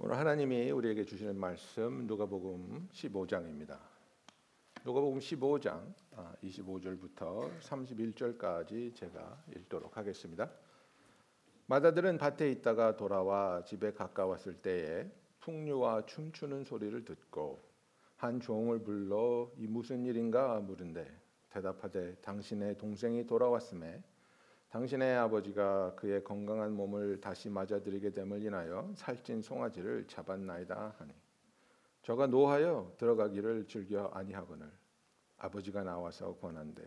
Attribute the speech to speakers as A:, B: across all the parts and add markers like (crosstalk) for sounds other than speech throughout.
A: 오늘 하나님이 우리에게 주시는 말씀 누가복음 15장입니다. 누가복음 15장 25절부터 31절까지 제가 읽도록 하겠습니다. 마다들은 밭에 있다가 돌아와 집에 가까웠을 때에 풍류와 춤추는 소리를 듣고 한 종을 불러 이 무슨 일인가 물은데 대답하되 당신의 동생이 돌아왔음에 당신의 아버지가 그의 건강한 몸을 다시 맞아들이게 됨을 인하여 살찐 송아지를 잡았나이다 하니 저가 노하여 들어가기를 즐겨 아니하거늘 아버지가 나와서 권한대.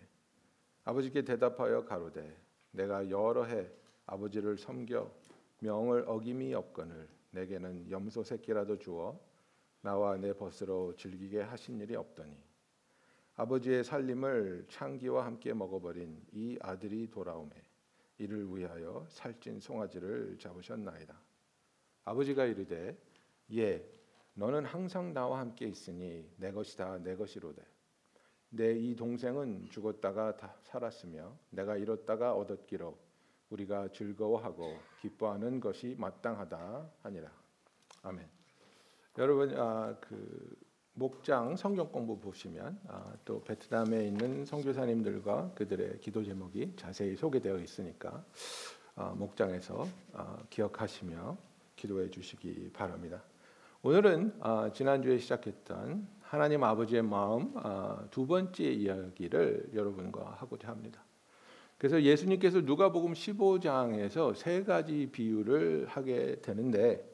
A: 아버지께 대답하여 가로되 내가 여러 해 아버지를 섬겨 명을 어김이 없거늘 내게는 염소 새끼라도 주어 나와 내 벗으로 즐기게 하신 일이 없더니 아버지의 살림을 창기와 함께 먹어버린 이 아들이 돌아오매 이를 위하여 살찐 송아지를 잡으셨나이다. 아버지가 이르되 예 너는 항상 나와 함께 있으니 내 것이 다 내 것이로되 내 이 동생은 죽었다가 다 살았으며 내가 잃었다가 얻었기로 우리가 즐거워하고 기뻐하는 것이 마땅하다 하니라. 아멘. 여러분 아, 그 목장 성경 공부 보시면 아, 또 베트남에 있는 선교사님들과 그들의 기도 제목이 자세히 소개되어 있으니까 아, 목장에서 아, 기억하시며 기도해 주시기 바랍니다. 오늘은 아, 지난주에 시작했던 하나님 아버지의 마음 아, 두 번째 이야기를 여러분과 하고자 합니다. 그래서 예수님께서 누가복음 15장에서 세 가지 비유를 하게 되는데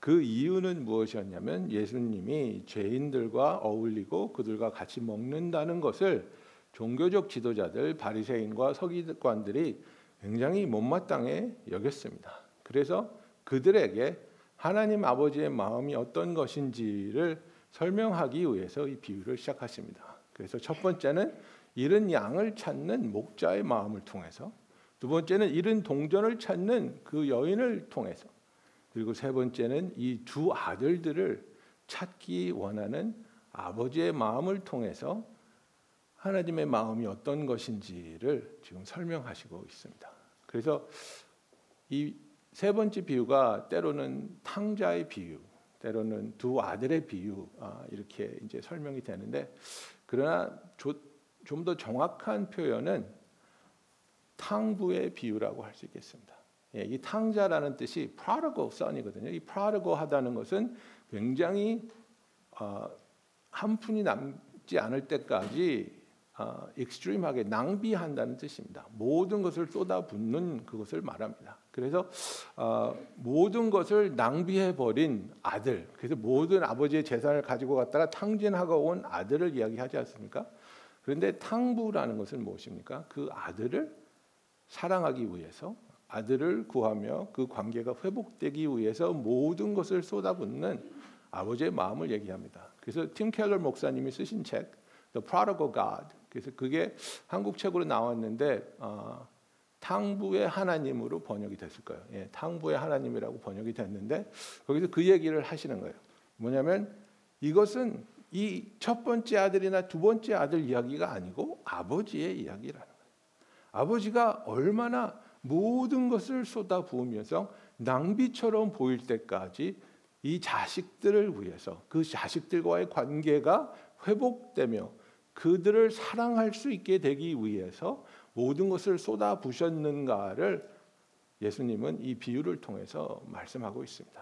A: 그 이유는 무엇이었냐면 예수님이 죄인들과 어울리고 그들과 같이 먹는다는 것을 종교적 지도자들 바리새인과 서기관들이 굉장히 못마땅해 여겼습니다. 그래서 그들에게 하나님 아버지의 마음이 어떤 것인지를 설명하기 위해서 이 비유를 시작하십니다. 그래서 첫 번째는 잃은 양을 찾는 목자의 마음을 통해서 두 번째는 잃은 동전을 찾는 그 여인을 통해서 그리고 세 번째는 이 두 아들들을 찾기 원하는 아버지의 마음을 통해서 하나님의 마음이 어떤 것인지를 지금 설명하시고 있습니다. 그래서 이 세 번째 비유가 때로는 탕자의 비유, 때로는 두 아들의 비유 아, 이렇게 이제 설명이 되는데 그러나 좀 더 정확한 표현은 탕부의 비유라고 할 수 있겠습니다. 예, 이 탕자라는 뜻이 prodigal son이거든요. 이 prodigal 하다는 것은 굉장히 어, 한 푼이 남지 않을 때까지 어, extreme하게 낭비한다는 뜻입니다. 모든 것을 쏟아붓는 그것을 말합니다. 그래서 어, 모든 것을 낭비해 버린 아들, 그래서 모든 아버지의 재산을 가지고 갔다가 탕진하고 온 아들을 이야기하지 않습니까? 그런데 탕부라는 것은 무엇입니까? 그 아들을 사랑하기 위해서 아들을 구하며 그 관계가 회복되기 위해서 모든 것을 쏟아붓는 아버지의 마음을 얘기합니다. 그래서 팀 켈러 목사님이 쓰신 책 The Prodigal God 그래서 그게 한국 책으로 나왔는데 어, 탕부의 하나님으로 번역이 됐을 거예요. 예, 탕부의 하나님이라고 번역이 됐는데 거기서 그 얘기를 하시는 거예요. 뭐냐면 이것은 이 첫 번째 아들이나 두 번째 아들 이야기가 아니고 아버지의 이야기라는 거예요. 아버지가 얼마나 모든 것을 쏟아 부으면서 낭비처럼 보일 때까지 이 자식들을 위해서 그 자식들과의 관계가 회복되며 그들을 사랑할 수 있게 되기 위해서 모든 것을 쏟아 부셨는가를 예수님은 이 비유를 통해서 말씀하고 있습니다.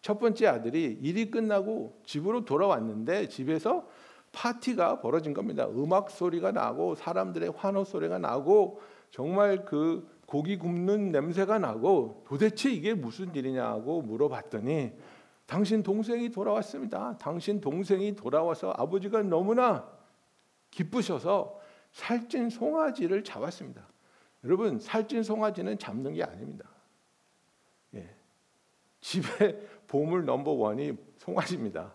A: 첫 번째 아들이 일이 끝나고 집으로 돌아왔는데 집에서 파티가 벌어진 겁니다. 음악 소리가 나고 사람들의 환호 소리가 나고 정말 그 고기 굽는 냄새가 나고 도대체 이게 무슨 일이냐고 물어봤더니 당신 동생이 돌아왔습니다. 당신 동생이 돌아와서 아버지가 너무나 기쁘셔서 살찐 송아지를 잡았습니다. 여러분 살찐 송아지는 잡는 게 아닙니다. 예. 집에 보물 넘버 원이 송아지입니다.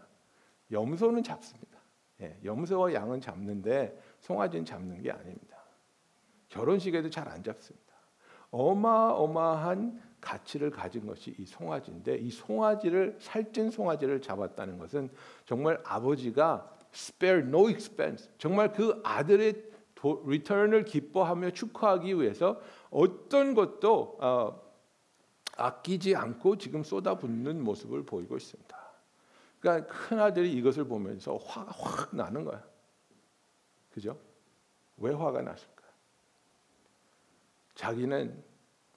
A: 염소는 잡습니다. 예. 염소와 양은 잡는데 송아지는 잡는 게 아닙니다. 결혼식에도 잘 안 잡습니다. 어마어마한 가치를 가진 것이 이 송아지인데 이 송아지를 살찐 송아지를 잡았다는 것은 정말 아버지가 spare no expense 정말 그 아들의 리턴을 기뻐하며 축하하기 위해서 어떤 것도 어, 아끼지 않고 지금 쏟아붓는 모습을 보이고 있습니다. 그러니까 큰 아들이 이것을 보면서 화가 확 나는 거야. 그죠? 왜 화가 났을까? 자기는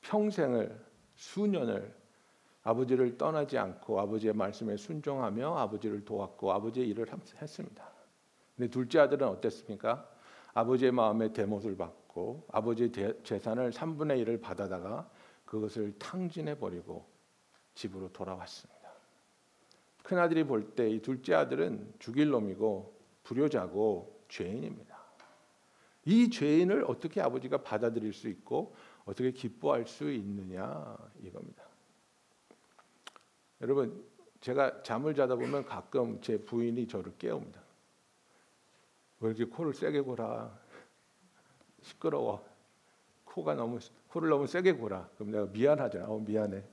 A: 평생을 수년을 아버지를 떠나지 않고 아버지의 말씀에 순종하며 아버지를 도왔고 아버지의 일을 했습니다. 근데 둘째 아들은 어땠습니까? 아버지의 마음에 대못을 받고 아버지의 재산을 3분의 1을 받아다가 그것을 탕진해 버리고 집으로 돌아왔습니다. 큰 아들이 볼 때 이 둘째 아들은 죽일 놈이고 불효자고 죄인입니다. 이 죄인을 어떻게 아버지가 받아들일 수 있고 어떻게 기뻐할 수 있느냐 이겁니다. 여러분 제가 잠을 자다 보면 가끔 제 부인이 저를 깨웁니다. 왜 이렇게 코를 세게 골아? 시끄러워. 코가 너무 코를 너무 세게 골아. 그럼 내가 미안하잖아. 어, 미안해.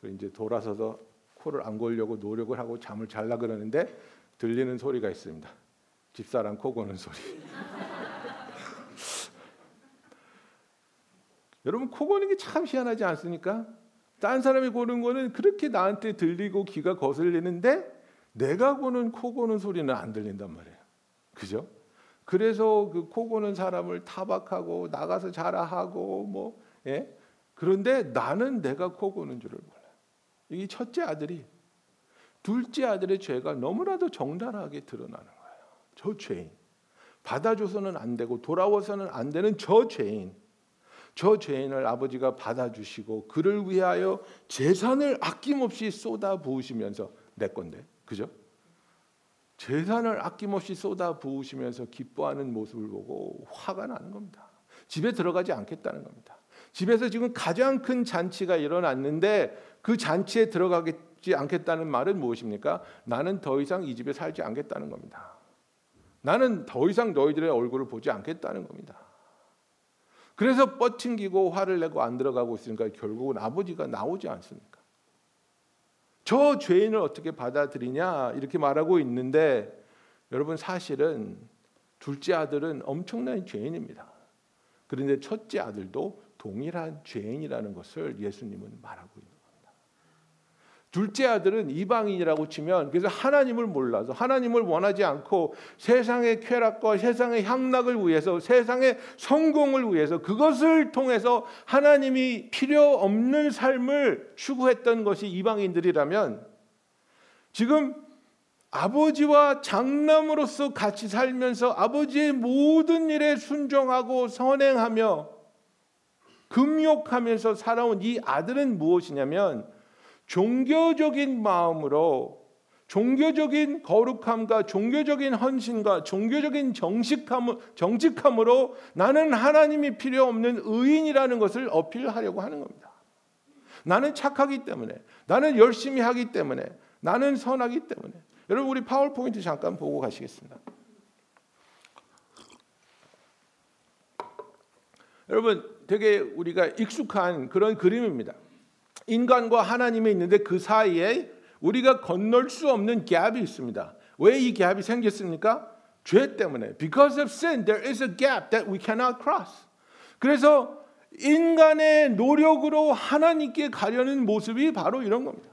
A: 그 이제 돌아서서 코를 안 골려고 노력을 하고 잠을 잘라 그러는데 들리는 소리가 있습니다. 집사람 코 고는 소리. 여러분 코 고는 게 참 희한하지 않습니까? 딴 사람이 고는 거는 그렇게 나한테 들리고 귀가 거슬리는데 내가 고는 코 고는 소리는 안 들린단 말이에요. 그죠? 그래서 그 코 고는 사람을 타박하고 나가서 자라하고 뭐 예? 그런데 나는 내가 코 고는 줄을 몰라. 이 첫째 아들이 둘째 아들의 죄가 너무나도 정당하게 드러나는 거예요. 저 죄인. 받아줘서는 안 되고 돌아와서는 안 되는 저 죄인. 저 죄인을 아버지가 받아주시고 그를 위하여 재산을 아낌없이 쏟아 부으시면서 내 건데 그죠? 재산을 아낌없이 쏟아 부으시면서 기뻐하는 모습을 보고 화가 나는 겁니다. 집에 들어가지 않겠다는 겁니다. 집에서 지금 가장 큰 잔치가 일어났는데 그 잔치에 들어가지 않겠다는 말은 무엇입니까? 나는 더 이상 이 집에 살지 않겠다는 겁니다. 나는 더 이상 너희들의 얼굴을 보지 않겠다는 겁니다. 그래서 뻗팅기고 화를 내고 안 들어가고 있으니까 결국은 아버지가 나오지 않습니까? 저 죄인을 어떻게 받아들이냐 이렇게 말하고 있는데 여러분 사실은 둘째 아들은 엄청난 죄인입니다. 그런데 첫째 아들도 동일한 죄인이라는 것을 예수님은 말하고 있는 둘째 아들은 이방인이라고 치면 그래서 하나님을 몰라서 하나님을 원하지 않고 세상의 쾌락과 세상의 향락을 위해서 세상의 성공을 위해서 그것을 통해서 하나님이 필요 없는 삶을 추구했던 것이 이방인들이라면 지금 아버지와 장남으로서 같이 살면서 아버지의 모든 일에 순종하고 선행하며 금욕하면서 살아온 이 아들은 무엇이냐면 종교적인 마음으로 종교적인 거룩함과 종교적인 헌신과 종교적인 정직함, 정직함으로 나는 하나님이 필요 없는 의인이라는 것을 어필하려고 하는 겁니다. 나는 착하기 때문에, 나는 열심히 하기 때문에, 나는 선하기 때문에. 여러분 우리 파워포인트 잠깐 보고 가시겠습니다. 여러분 되게 우리가 익숙한 그런 그림입니다. 인간과 하나님이 있는데 그 사이에 우리가 건널 수 없는 갭이 있습니다. 왜 이 갭이 생겼습니까? 죄 때문에. Because of sin, there is a gap that we cannot cross. 그래서 인간의 노력으로 하나님께 가려는 모습이 바로 이런 겁니다.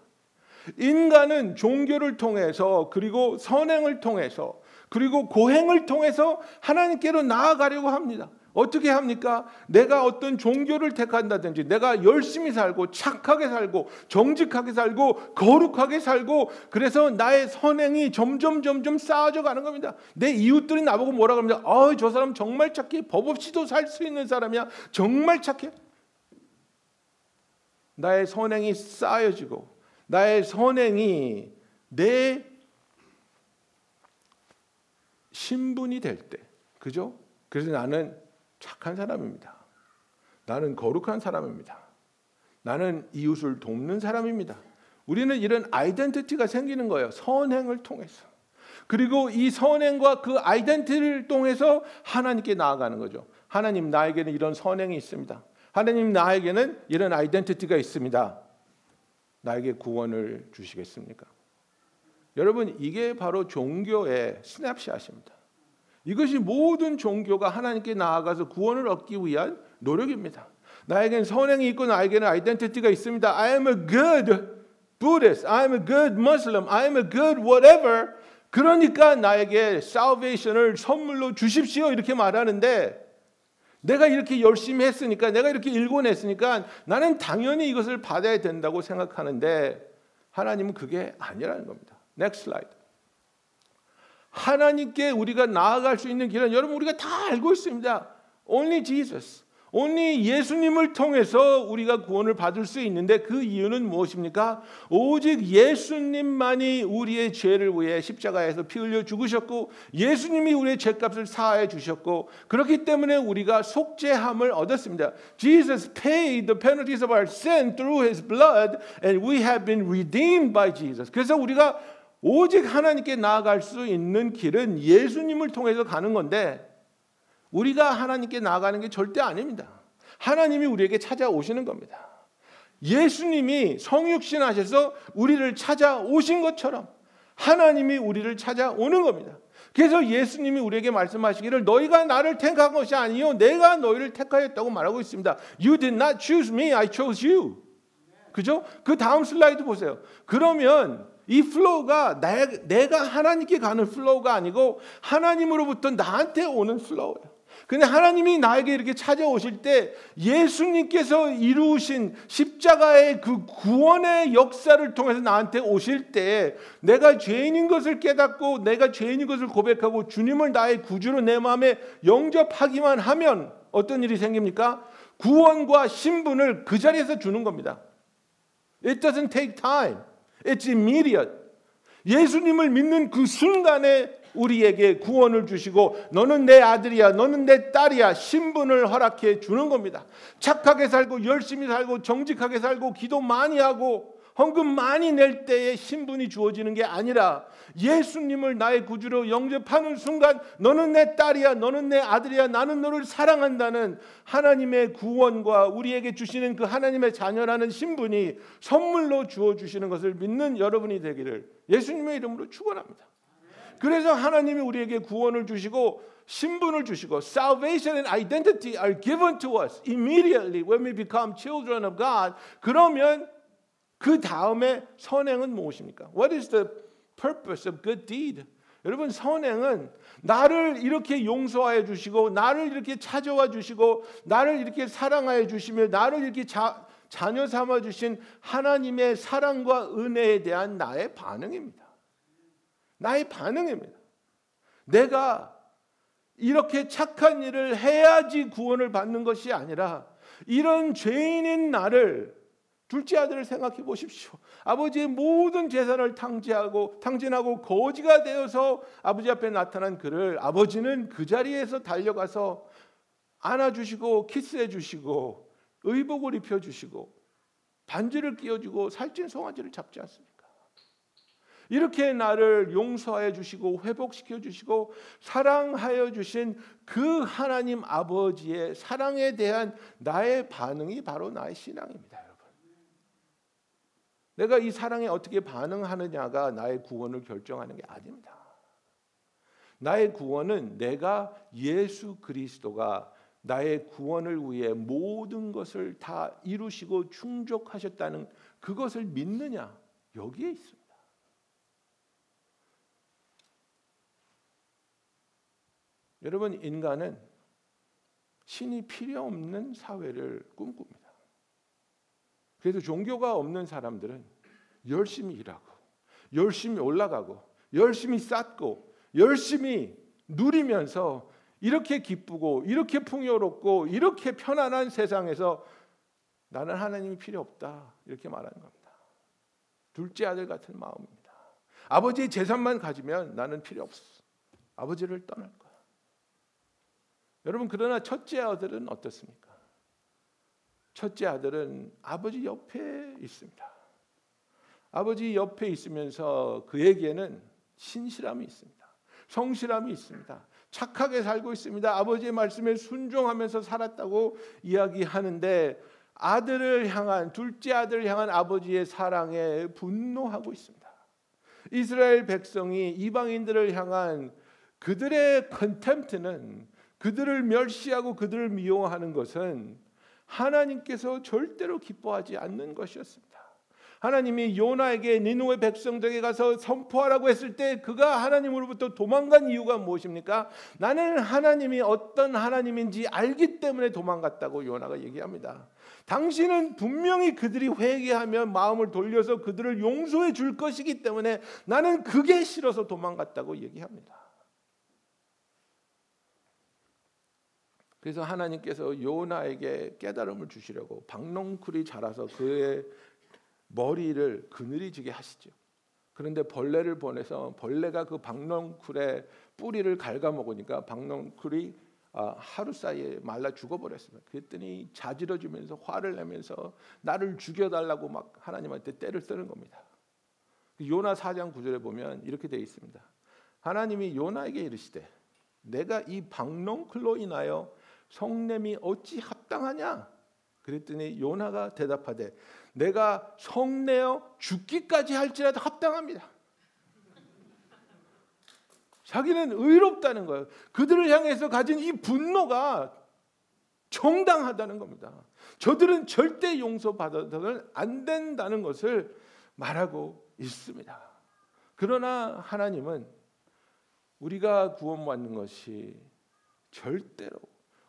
A: 인간은 종교를 통해서 그리고 선행을 통해서 그리고 고행을 통해서 하나님께로 나아가려고 합니다. 어떻게 합니까? 내가 어떤 종교를 택한다든지 내가 열심히 살고 착하게 살고 정직하게 살고 거룩하게 살고 그래서 나의 선행이 점점 점점 쌓아져 가는 겁니다. 내 이웃들이 나보고 뭐라 그럽니다. 아, 저 사람 정말 착해. 법 없이도 살 수 있는 사람이야. 정말 착해. 나의 선행이 쌓여지고 나의 선행이 내 신분이 될 때, 그죠? 그래서 나는 착한 사람입니다. 나는 거룩한 사람입니다. 나는 이웃을 돕는 사람입니다. 우리는 이런 아이덴티티가 생기는 거예요. 선행을 통해서. 그리고 이 선행과 그 아이덴티티를 통해서 하나님께 나아가는 거죠. 하나님 나에게는 이런 선행이 있습니다. 하나님 나에게는 이런 아이덴티티가 있습니다. 나에게 구원을 주시겠습니까? 여러분 이게 바로 종교의 스냅샷입니다. 이것이 모든 종교가 하나님께 나아가서 구원을 얻기 위한 노력입니다. 나에겐 선행이 있고 나에게는 아이덴티티가 있습니다. I am a good Buddhist. I am a good Muslim. I am a good whatever. 그러니까 나에게 salvation을 선물로 주십시오 이렇게 말하는데 내가 이렇게 열심히 했으니까 내가 이렇게 일궈냈으니까 나는 당연히 이것을 받아야 된다고 생각하는데 하나님은 그게 아니라는 겁니다. Next slide. 하나님께 우리가 나아갈 수 있는 길은 여러분 우리가 다 알고 있습니다. Only Jesus. only 예수님을 통해서 우리가 구원을 받을 수 있는데 그 이유는 무엇입니까? 오직 예수님만이 우리의 죄를 위해 십자가에서 피 흘려 죽으셨고 예수님이 우리의 죄값을 사하여 주셨고 그렇기 때문에 우리가 속죄함을 얻었습니다. Jesus paid the penalties of our sin through his blood and we have been redeemed by Jesus. 그래서 우리가 오직 하나님께 나아갈 수 있는 길은 예수님을 통해서 가는 건데 우리가 하나님께 나아가는 게 절대 아닙니다. 하나님이 우리에게 찾아오시는 겁니다. 예수님이 성육신 하셔서 우리를 찾아오신 것처럼 하나님이 우리를 찾아오는 겁니다. 그래서 예수님이 우리에게 말씀하시기를 너희가 나를 택한 것이 아니요 내가 너희를 택하였다고 말하고 있습니다. You did not choose me, I chose you. 그죠? 그 다음 슬라이드 보세요. 그러면 이 flow가 내가 하나님께 가는 flow가 아니고 하나님으로부터 나한테 오는 flow예요. 근데 하나님이 나에게 이렇게 찾아오실 때 예수님께서 이루신 십자가의 그 구원의 역사를 통해서 나한테 오실 때 내가 죄인인 것을 깨닫고 내가 죄인인 것을 고백하고 주님을 나의 구주로 내 마음에 영접하기만 하면 어떤 일이 생깁니까? 구원과 신분을 그 자리에서 주는 겁니다. It doesn't take time. It's immediate. 예수님을 믿는 그 순간에 우리에게 구원을 주시고 너는 내 아들이야 너는 내 딸이야 신분을 허락해 주는 겁니다. 착하게 살고 열심히 살고 정직하게 살고 기도 많이 하고 헌금 많이 낼 때에 신분이 주어지는 게 아니라 예수님을 나의 구주로 영접하는 순간 너는 내 딸이야 너는 내 아들이야 나는 너를 사랑한다는 하나님의 구원과 우리에게 주시는 그 하나님의 자녀라는 신분이 선물로 주어 주시는 것을 믿는 여러분이 되기를 예수님의 이름으로 축원합니다. 그래서 하나님이 우리에게 구원을 주시고 신분을 주시고 salvation and identity are given to us immediately when we become children of God. 그러면 그 다음에 선행은 무엇입니까? What is the purpose of good deed? 여러분 선행은 나를 이렇게 용서하여 주시고 나를 이렇게 찾아와 주시고 나를 이렇게 사랑하여 주시며 나를 이렇게 자, 자녀 삼아 주신 하나님의 사랑과 은혜에 대한 나의 반응입니다. 나의 반응입니다. 내가 이렇게 착한 일을 해야지 구원을 받는 것이 아니라 이런 죄인인 나를 둘째 아들을 생각해 보십시오. 아버지의 모든 재산을 탕지하고 탕진하고 거지가 되어서 아버지 앞에 나타난 그를 아버지는 그 자리에서 달려가서 안아 주시고 키스해 주시고 의복을 입혀 주시고 반지를 끼워 주고 살찐 송아지를 잡지 않습니까? 이렇게 나를 용서하여 주시고 회복시켜 주시고 사랑하여 주신 그 하나님 아버지의 사랑에 대한 나의 반응이 바로 나의 신앙입니다. 내가 이 사랑에 어떻게 반응하느냐가 나의 구원을 결정하는 게 아닙니다. 나의 구원은 내가 예수 그리스도가 나의 구원을 위해 모든 것을 다 이루시고 충족하셨다는 그것을 믿느냐 여기에 있습니다. 여러분 인간은 신이 필요 없는 사회를 꿈꿉니다. 그래서 종교가 없는 사람들은 열심히 일하고 열심히 올라가고 열심히 쌓고 열심히 누리면서 이렇게 기쁘고 이렇게 풍요롭고 이렇게 편안한 세상에서 나는 하나님이 필요 없다 이렇게 말하는 겁니다. 둘째 아들 같은 마음입니다. 아버지의 재산만 가지면 나는 필요 없어. 아버지를 떠날 거야. 여러분 그러나 첫째 아들은 어떻습니까? 첫째 아들은 아버지 옆에 있습니다. 아버지 옆에 있으면서 그에게는 신실함이 있습니다. 성실함이 있습니다. 착하게 살고 있습니다. 아버지의 말씀에 순종하면서 살았다고 이야기하는데 아들을 향한 둘째 아들을 향한 아버지의 사랑에 분노하고 있습니다. 이스라엘 백성이 이방인들을 향한 그들의 컨템트는 그들을 멸시하고 그들을 미워하는 것은 하나님께서 절대로 기뻐하지 않는 것이었습니다. 하나님이 요나에게 니누의 백성들에게 가서 선포하라고 했을 때 그가 하나님으로부터 도망간 이유가 무엇입니까? 나는 하나님이 어떤 하나님인지 알기 때문에 도망갔다고 요나가 얘기합니다. 당신은 분명히 그들이 회개하면 마음을 돌려서 그들을 용서해 줄 것이기 때문에 나는 그게 싫어서 도망갔다고 얘기합니다. 그래서 하나님께서 요나에게 깨달음을 주시려고 박농쿨이 자라서 그의 머리를 그늘이 지게 하시죠. 그런데 벌레를 보내서 벌레가 그 박농쿨의 뿌리를 갉아먹으니까 박농쿨이 아, 하루 사이에 말라 죽어버렸습니다. 그랬더니 자지러지면서 화를 내면서 나를 죽여달라고 막 하나님한테 때를 쓰는 겁니다. 그 요나 4장 9절에 보면 이렇게 되어 있습니다. 하나님이 요나에게 이르시되 내가 이 박농클로 인하여 성냄이 어찌 합당하냐? 그랬더니 요나가 대답하되 내가 성내어 죽기까지 할지라도 합당합니다. 자기는 의롭다는 거예요. 그들을 향해서 가진 이 분노가 정당하다는 겁니다. 저들은 절대 용서받아서는 안 된다는 것을 말하고 있습니다. 그러나 하나님은 우리가 구원받는 것이 절대로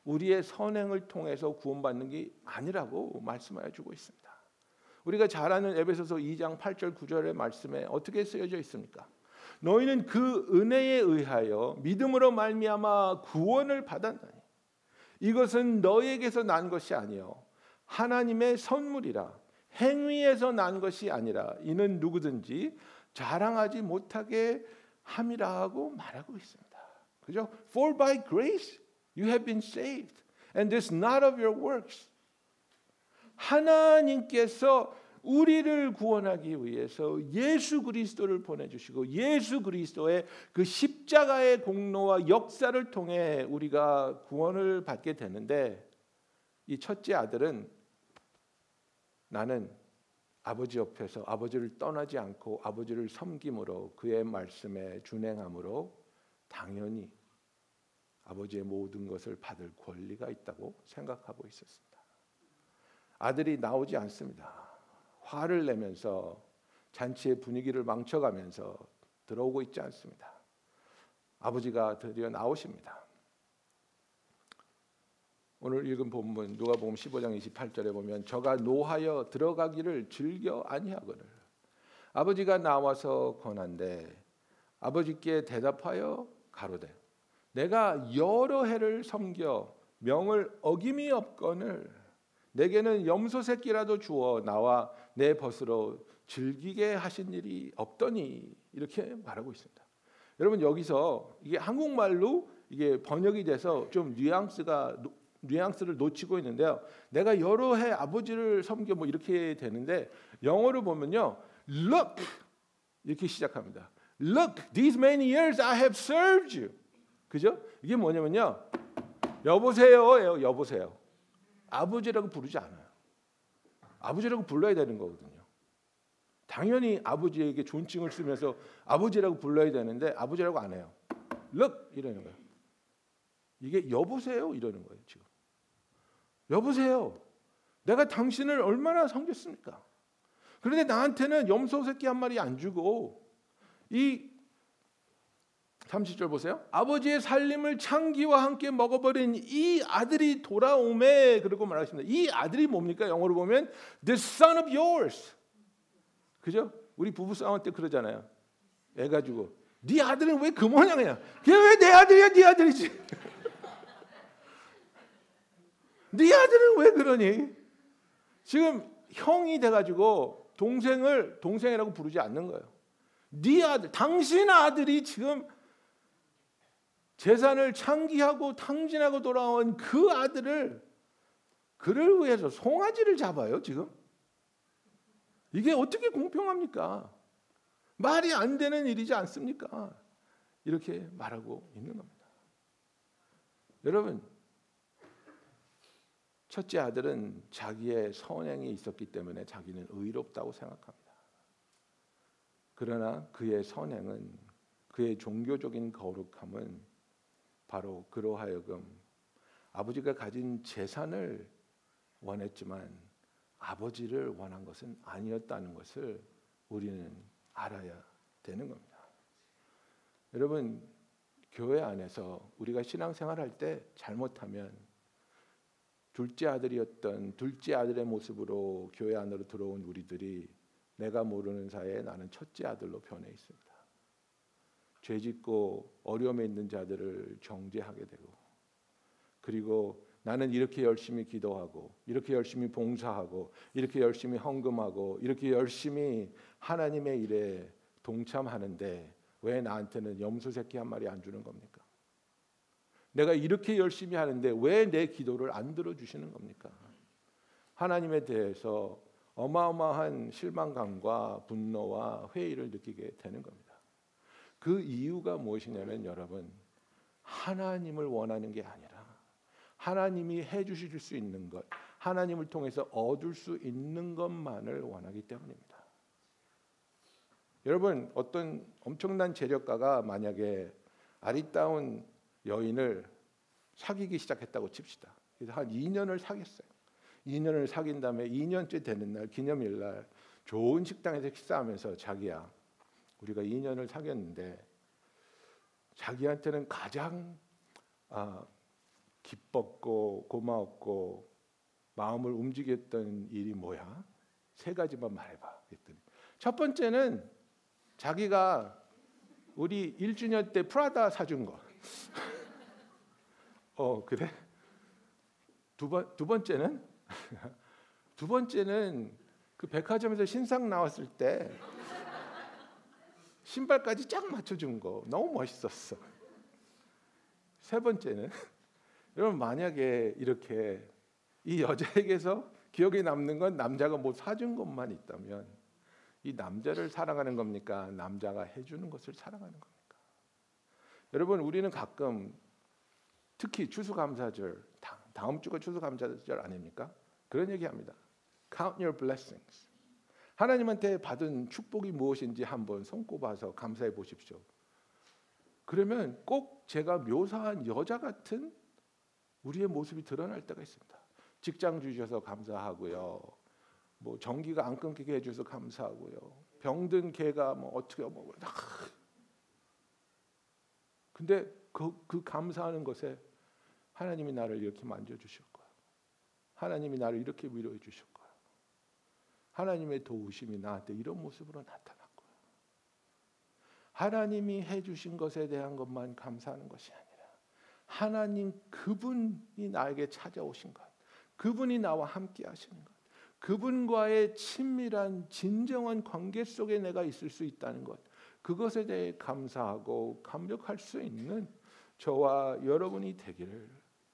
A: 우리의 선행을 통해서 구원받는 게 아니라고 말씀하여 주고 있습니다. 우리가 잘 아는 에베소서 2장 8절 9절의 말씀에 어떻게 쓰여져 있습니까? 너희는 그 은혜에 의하여 믿음으로 말미암아 구원을 받았나니 이것은 너희에게서 난 것이 아니요 하나님의 선물이라 행위에서 난 것이 아니라 이는 누구든지 자랑하지 못하게 함이라 고 말하고 있습니다. 그죠? For by grace you have been saved and this not of your works. 하나님께서 우리를 구원하기 위해서 예수 그리스도를 보내주시고 예수 그리스도의 그 십자가의 공로와 역사를 통해 우리가 구원을 받게 되는데 이 첫째 아들은 나는 아버지 옆에서 아버지를 떠나지 않고 아버지를 섬김으로 그의 말씀에 준행함으로 당연히 아버지의 모든 것을 받을 권리가 있다고 생각하고 있었습니다. 아들이 나오지 않습니다. 화를 내면서 잔치의 분위기를 망쳐가면서 들어오고 있지 않습니다. 아버지가 드디어 나오십니다. 오늘 읽은 본문 누가복음 15장 28절에 보면 저가 노하여 들어가기를 즐겨 아니하거늘 아버지가 나와서 권한데 아버지께 대답하여 가로되 내가 여러 해를 섬겨 명을 어김이 없거늘 내게는 염소 새끼라도 주어 나와 내 벗으로 즐기게 하신 일이 없더니 이렇게 말하고 있습니다. 여러분 여기서 이게 한국말로 이게 번역이 돼서 좀 뉘앙스가 뉘앙스를 놓치고 있는데요. 내가 여러 해 아버지를 섬겨 뭐 이렇게 되는데 영어로 보면요. look 이렇게 시작합니다. look these many years I have served you. 그죠? 이게 뭐냐면요. 여보세요. 여보세요. 아버지라고 부르지 않아요. 아버지라고 불러야 되는 거거든요. 당연히 아버지에게 존칭을 쓰면서 아버지라고 불러야 되는데 아버지라고 안 해요. 럭 이러는 거예요. 이게 여보세요 이러는 거예요 지금. 여보세요. 내가 당신을 얼마나 섬겼습니까? 그런데 나한테는 염소 새끼 한 마리 안 주고 이 30절 보세요. 아버지의 살림을 창기와 함께 먹어버린 이 아들이 돌아오매 그러고 말하십니다. 이 아들이 뭡니까? 영어로 보면 the son of yours. 그죠? 우리 부부 싸울 때 그러잖아요. 애 가지고 네 아들은 왜 그 모양이야? 걔 왜 내 아들이야? 네 아들이지. (laughs) 네 아들은 왜 그러니? 지금 형이 돼가지고 동생을 동생이라고 부르지 않는 거예요. 네 아들, 당신 아들이 지금 재산을 창기하고 탕진하고 돌아온 그 아들을 그를 위해서 송아지를 잡아요, 지금? 이게 어떻게 공평합니까? 말이 안 되는 일이지 않습니까? 이렇게 말하고 있는 겁니다. 여러분, 첫째 아들은 자기의 선행이 있었기 때문에 자기는 의롭다고 생각합니다. 그러나 그의 선행은 그의 종교적인 거룩함은 바로 그로 하여금 아버지가 가진 재산을 원했지만 아버지를 원한 것은 아니었다는 것을 우리는 알아야 되는 겁니다. 여러분 교회 안에서 우리가 신앙생활할 때 잘못하면 둘째 아들이었던 둘째 아들의 모습으로 교회 안으로 들어온 우리들이 내가 모르는 사이에 나는 첫째 아들로 변해 있습니다. 죄짓고 어려움에 있는 자들을 정죄하게 되고 그리고 나는 이렇게 열심히 기도하고 이렇게 열심히 봉사하고 이렇게 열심히 헌금하고 이렇게 열심히 하나님의 일에 동참하는데 왜 나한테는 염소 새끼 한 마리 안 주는 겁니까? 내가 이렇게 열심히 하는데 왜 내 기도를 안 들어 주시는 겁니까? 하나님에 대해서 어마어마한 실망감과 분노와 회의를 느끼게 되는 겁니다. 그 이유가 무엇이냐면 여러분 하나님을 원하는 게 아니라 하나님이 해 주실 수 있는 것, 하나님을 통해서 얻을 수 있는 것만을 원하기 때문입니다. 여러분 어떤 엄청난 재력가가 만약에 아리따운 여인을 사귀기 시작했다고 칩시다. 그래서 한 2년을 사귀었어요. 2년을 사귄 다음에 2년째 되는 날 기념일 날 좋은 식당에서 식사하면서 자기야 우리가 2년을 사귀었는데 자기한테는 가장 아, 기뻤고 고마웠고 마음을 움직였던 일이 뭐야? 세 가지만 말해봐. 그랬더니 첫 번째는 자기가 우리 1주년 때 프라다 사준 거. (laughs) 어 그래? 두 번 두 번째는 (laughs) 두 번째는 그 백화점에서 신상 나왔을 때 신발까지 쫙 맞춰준 거 너무 멋있었어. 세 번째는 (laughs) 여러분 만약에 이렇게 이 여자에게서 기억에 남는 건 남자가 뭐 사준 것만 있다면 이 남자를 사랑하는 겁니까? 남자가 해주는 것을 사랑하는 겁니까? 여러분 우리는 가끔 특히 추수감사절 다음 주가 추수감사절 아닙니까? 그런 얘기합니다. Count your blessings. 하나님한테 받은 축복이 무엇인지 한번 손꼽아서 감사해 보십시오. 그러면 꼭 제가 묘사한 여자 같은 우리의 모습이 드러날 때가 있습니다. 직장 주셔서 감사하고요. 뭐 전기가 안 끊기게 해줘서 감사하고요. 병든 개가 뭐 어떻게 뭐 아. 근데 그, 그 감사하는 것에 하나님이 나를 이렇게 만져주셨고 하나님이 나를 이렇게 위로해 주셨고 하나님의 도우심이 나한테 이런 모습으로 나타났고 하나님이 해주신 것에 대한 것만 감사하는 것이 아니라 하나님 그분이 나에게 찾아오신 것, 그분이 나와 함께 하시는 것, 그분과의 친밀한 진정한 관계 속에 내가 있을 수 있다는 것, 그것에 대해 감사하고 감격할 수 있는 저와 여러분이 되기를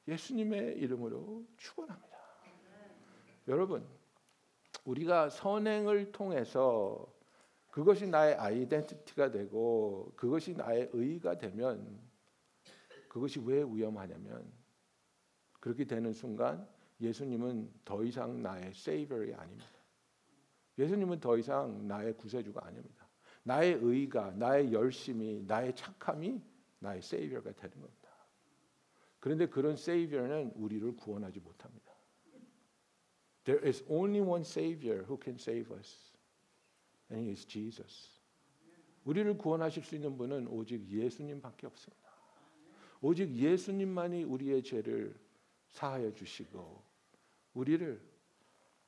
A: 예수님의 이름으로 축원합니다. 여러분, 우리가 선행을 통해서 그것이 나의 아이덴티티가 되고 그것이 나의 의가 되면 그것이 왜 위험하냐면 그렇게 되는 순간 예수님은 더 이상 나의 세이버이 아닙니다. 예수님은 더 이상 나의 구세주가 아닙니다. 나의 의가, 나의 열심이, 나의 착함이 나의 세이버가 되는 겁니다. 그런데 그런 세이버는 우리를 구원하지 못합니다. There is only one savior who can save us. And he is Jesus. 우리를 구원하실 수 있는 분은 오직 예수님밖에 없습니다. 오직 예수님만이 우리의 죄를 사하여 주시고 우리를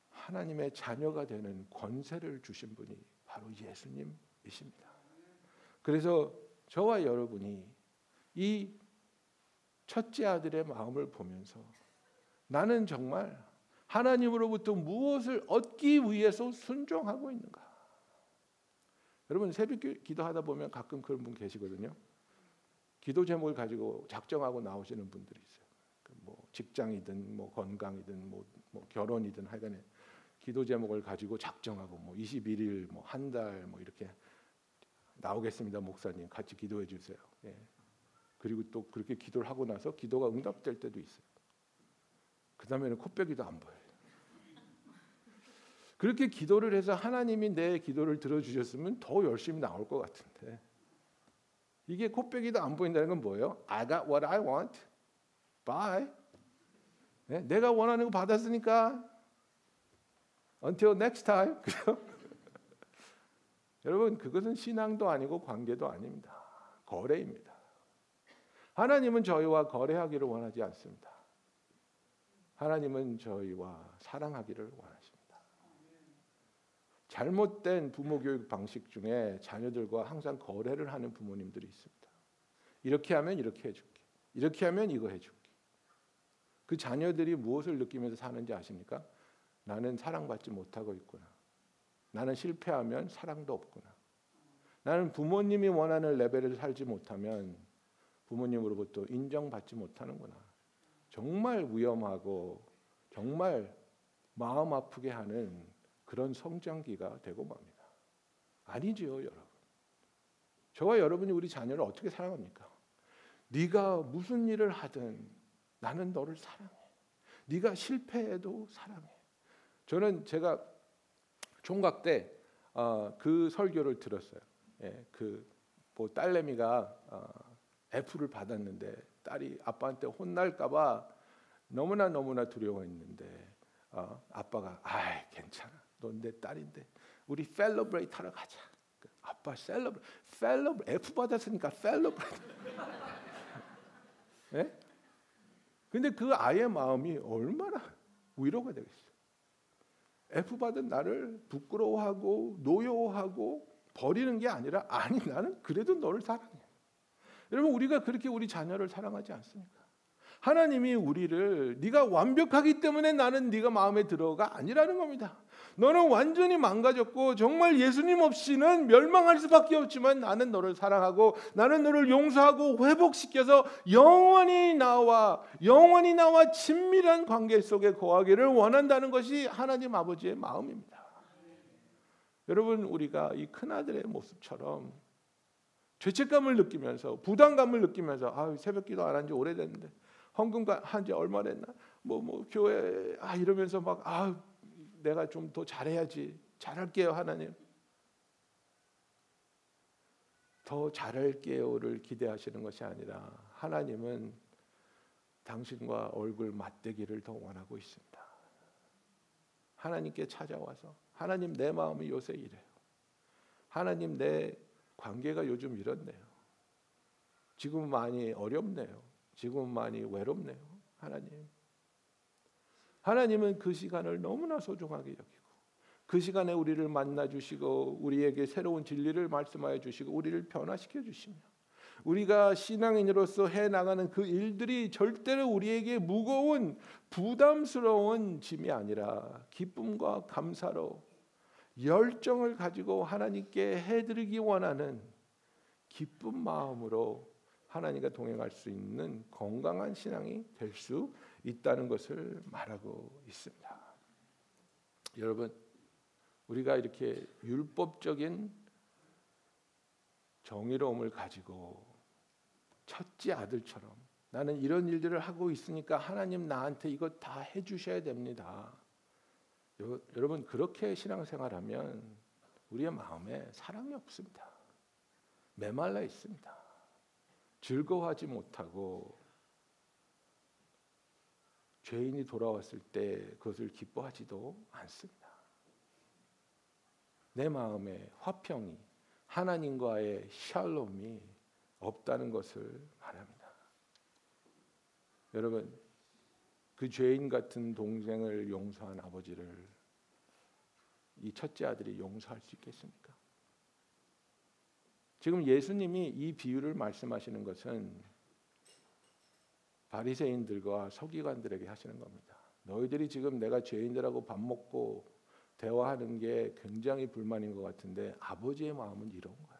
A: 하나님의 자녀가 되는 권세를 주신 분이 바로 예수님이십니다. 그래서 저와 여러분이 이 첫째 아들의 마음을 보면서 나는 정말 하나님으로부터 무엇을 얻기 위해서 순종하고 있는가? 여러분 새벽 기도하다 보면 가끔 그런 분 계시거든요. 기도 제목을 가지고 작정하고 나오시는 분들이 있어요. 그뭐 직장이든 뭐 건강이든 뭐, 뭐 결혼이든 하여간에 기도 제목을 가지고 작정하고 뭐 21일 뭐 한 달 뭐 이렇게 나오겠습니다 목사님 같이 기도해 주세요. 예. 그리고 또 그렇게 기도를 하고 나서 기도가 응답될 때도 있어요. 그 다음에는 코빼기도 안 보여요. 그렇게 기도를 해서 하나님이 내 기도를 들어주셨으면 더 열심히 나올 것 같은데 이게 코빼기도 안 보인다는 건 뭐예요? I got what I want. Bye. 네? 내가 원하는 거 받았으니까 until next time. (laughs) 여러분 그것은 신앙도 아니고 관계도 아닙니다. 거래입니다. 하나님은 저희와 거래하기를 원하지 않습니다. 하나님은 저희와 사랑하기를 원하십니다. 잘못된 부모 교육 방식 중에 자녀들과 항상 거래를 하는 부모님들이 있습니다. 이렇게 하면 이렇게 해줄게. 이렇게 하면 이거 해줄게. 그 자녀들이 무엇을 느끼면서 사는지 아십니까? 나는 사랑받지 못하고 있구나. 나는 실패하면 사랑도 없구나. 나는 부모님이 원하는 레벨을 살지 못하면 부모님으로부터 인정받지 못하는구나. 정말 위험하고 정말 마음 아프게 하는 그런 성장기가 되고 맙니다. 아니지요, 여러분. 저와 여러분이 우리 자녀를 어떻게 사랑합니까? 네가 무슨 일을 하든 나는 너를 사랑해. 네가 실패해도 사랑해. 저는 제가 총각 때그 어, 그 설교를 들었어요. 예, 그뭐 딸내미가 어, F를 받았는데 딸이 아빠한테 혼날까봐 너무나 너무나 두려워했는데 어, 아빠가 아 괜찮아 넌 내 딸인데 우리 celebrate 하러 가자 아빠 celebra celeb F 받았으니까 celebrate (laughs) 예? 근데 그 아이의 마음이 얼마나 위로가 되겠어요 F 받은 나를 부끄러워하고 노여워하고 버리는 게 아니라 아니 나는 그래도 너를 사랑해. 여러분 우리가 그렇게 우리 자녀를 사랑하지 않습니까? 하나님이 우리를 네가 완벽하기 때문에 나는 네가 마음에 들어가 아니라는 겁니다. 너는 완전히 망가졌고 정말 예수님 없이는 멸망할 수밖에 없지만 나는 너를 사랑하고 나는 너를 용서하고 회복시켜서 영원히 나와 영원히 나와 친밀한 관계 속에 거하기를 원한다는 것이 하나님 아버지의 마음입니다. 여러분 우리가 이 큰아들의 모습처럼 죄책감을 느끼면서 부담감을 느끼면서 아 새벽기도 안 한 지 오래됐는데 헌금 한 지 얼마 됐나 뭐뭐 뭐 교회 아 이러면서 막 아 내가 좀 더 잘해야지. 잘할게요, 하나님. 더 잘할게요를 기대하시는 것이 아니라 하나님은 당신과 얼굴 맞대기를 더 원하고 있습니다. 하나님께 찾아와서 하나님 내 마음이 요새 이래요. 하나님 내 관계가 요즘 이렇네요. 지금 많이 어렵네요. 지금 많이 외롭네요. 하나님 하나님은 그 시간을 너무나 소중하게 여기고 그 시간에 우리를 만나 주시고 우리에게 새로운 진리를 말씀하여 주시고 우리를 변화시켜 주시며 우리가 신앙인으로서 해 나가는 그 일들이 절대로 우리에게 무거운 부담스러운 짐이 아니라 기쁨과 감사로 열정을 가지고 하나님께 해드리기 원하는 기쁜 마음으로 하나님과 동행할 수 있는 건강한 신앙이 될 수 있다는 것을 말하고 있습니다. 여러분, 우리가 이렇게 율법적인 정의로움을 가지고 첫째 아들처럼 나는 이런 일들을 하고 있으니까 하나님 나한테 이거 다 해주셔야 됩니다. 여러분 그렇게 신앙생활하면 우리의 마음에 사랑이 없습니다. 메말라 있습니다. 즐거워하지 못하고 죄인이 돌아왔을 때 그것을 기뻐하지도 않습니다. 내 마음에 화평이 하나님과의 샬롬이 없다는 것을 말합니다. 여러분 그 죄인 같은 동생을 용서한 아버지를 이 첫째 아들이 용서할 수 있겠습니까? 지금 예수님이 이 비유를 말씀하시는 것은 바리새인들과 서기관들에게 하시는 겁니다. 너희들이 지금 내가 죄인들하고 밥 먹고 대화하는 게 굉장히 불만인 것 같은데 아버지의 마음은 이런 거야.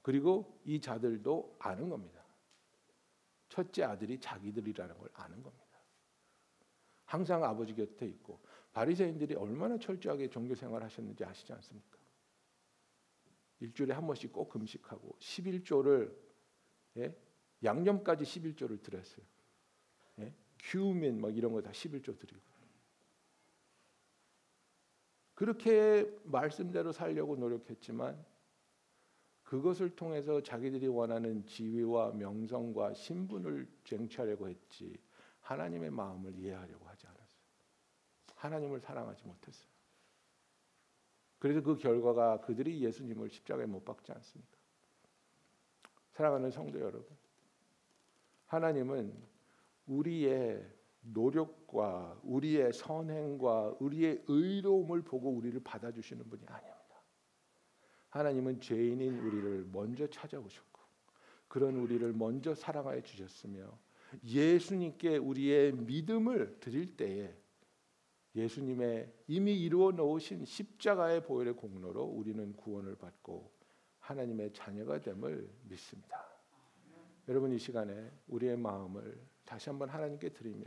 A: 그리고 이 자들도 아는 겁니다. 첫째 아들이 자기들이라는 걸 아는 겁니다. 항상 아버지 곁에 있고 바리새인들이 얼마나 철저하게 종교 생활 하셨는지 아시지 않습니까? 일주일에 한 번씩 꼭 금식하고 11조를 예? 양념까지 11조를 드렸어요. 예? 큐민 막 이런 거 다 11조 드리고. 그렇게 말씀대로 살려고 노력했지만 그것을 통해서 자기들이 원하는 지위와 명성과 신분을 쟁취하려고 했지 하나님의 마음을 이해하려고 하지 않았어요. 하나님을 사랑하지 못했어요. 그래서 그 결과가 그들이 예수님을 십자가에 못 박지 않습니까? 사랑하는 성도 여러분, 하나님은 우리의 노력과 우리의 선행과 우리의 의로움을 보고 우리를 받아주시는 분이 아닙니다. 하나님은 죄인인 우리를 먼저 찾아오셨고 그런 우리를 먼저 사랑하여 주셨으며 예수님께 우리의 믿음을 드릴 때에 예수님의 이미 이루어 놓으신 십자가의 보혈의 공로로 우리는 구원을 받고 하나님의 자녀가 됨을 믿습니다. 여러분 이 시간에 우리의 마음을 다시 한번 하나님께 드리며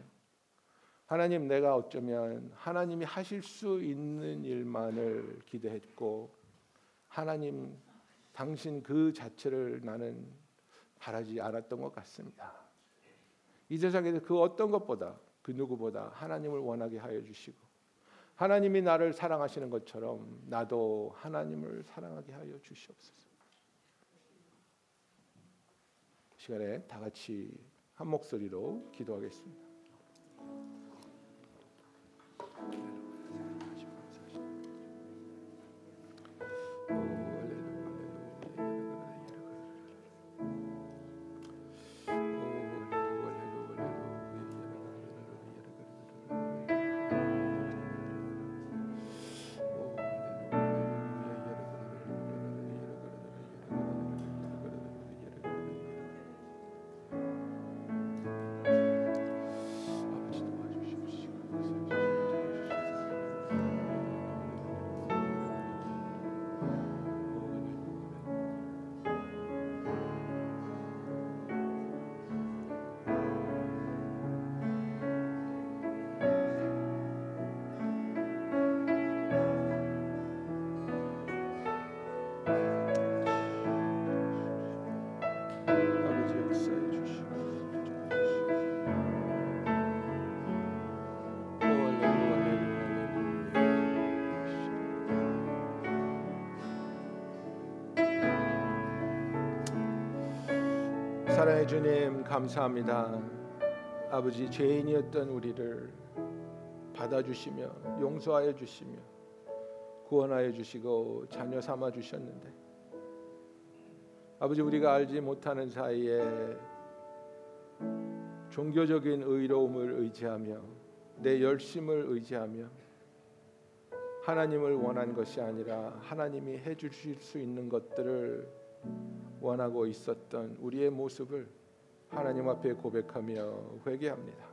A: 하나님 내가 어쩌면 하나님이 하실 수 있는 일만을 기대했고 하나님 당신 그 자체를 나는 바라지 않았던 것 같습니다. 이 세상에서 그 어떤 것보다 그 누구보다 하나님을 원하게 하여 주시고 하나님이 나를 사랑하시는 것처럼 나도 하나님을 사랑하게 하여 주시옵소서. 시간에 다 같이 한 목소리로 기도하겠습니다. 사랑해 주님 감사합니다. 아버지 죄인이었던 우리를 받아주시며 용서하여 주시며 구원하여 주시고 자녀 삼아 주셨는데 아버지 우리가 알지 못하는 사이에 종교적인 의로움을 의지하며 내 열심을 의지하며 하나님을 원한 것이 아니라 하나님이 해 주실 수 있는 것들을 원하고 있었던 우리의 모습을 하나님 앞에 고백하며 회개합니다.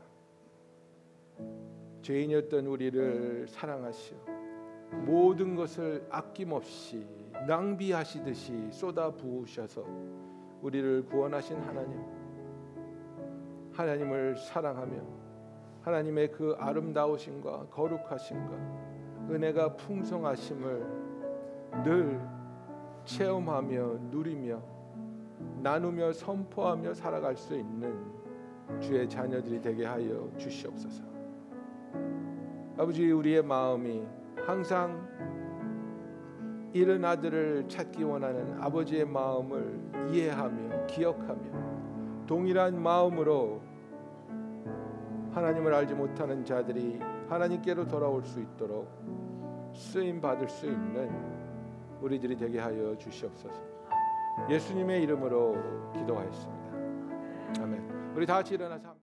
A: 죄인이었던 우리를 사랑하시어 모든 것을 아낌없이 낭비하시듯이 쏟아 부으셔서 우리를 구원하신 하나님 하나님을 사랑하며 하나님의 그 아름다우심과 거룩하심과 은혜가 풍성하심을 늘 체험하며 누리며 나누며 선포하며 살아갈 수 있는 주의 자녀들이 되게 하여 주시옵소서. 아버지 우리의 마음이 항상 이른 아들을 찾기 원하는 아버지의 마음을 이해하며 기억하며 동일한 마음으로 하나님을 알지 못하는 자들이 하나님께로 돌아올 수 있도록 쓰임 받을 수 있는 우리들이 되게 하여 주시옵소서. 예수님의 이름으로 기도하였습니다. 아멘. 우리 다 같이 일어나서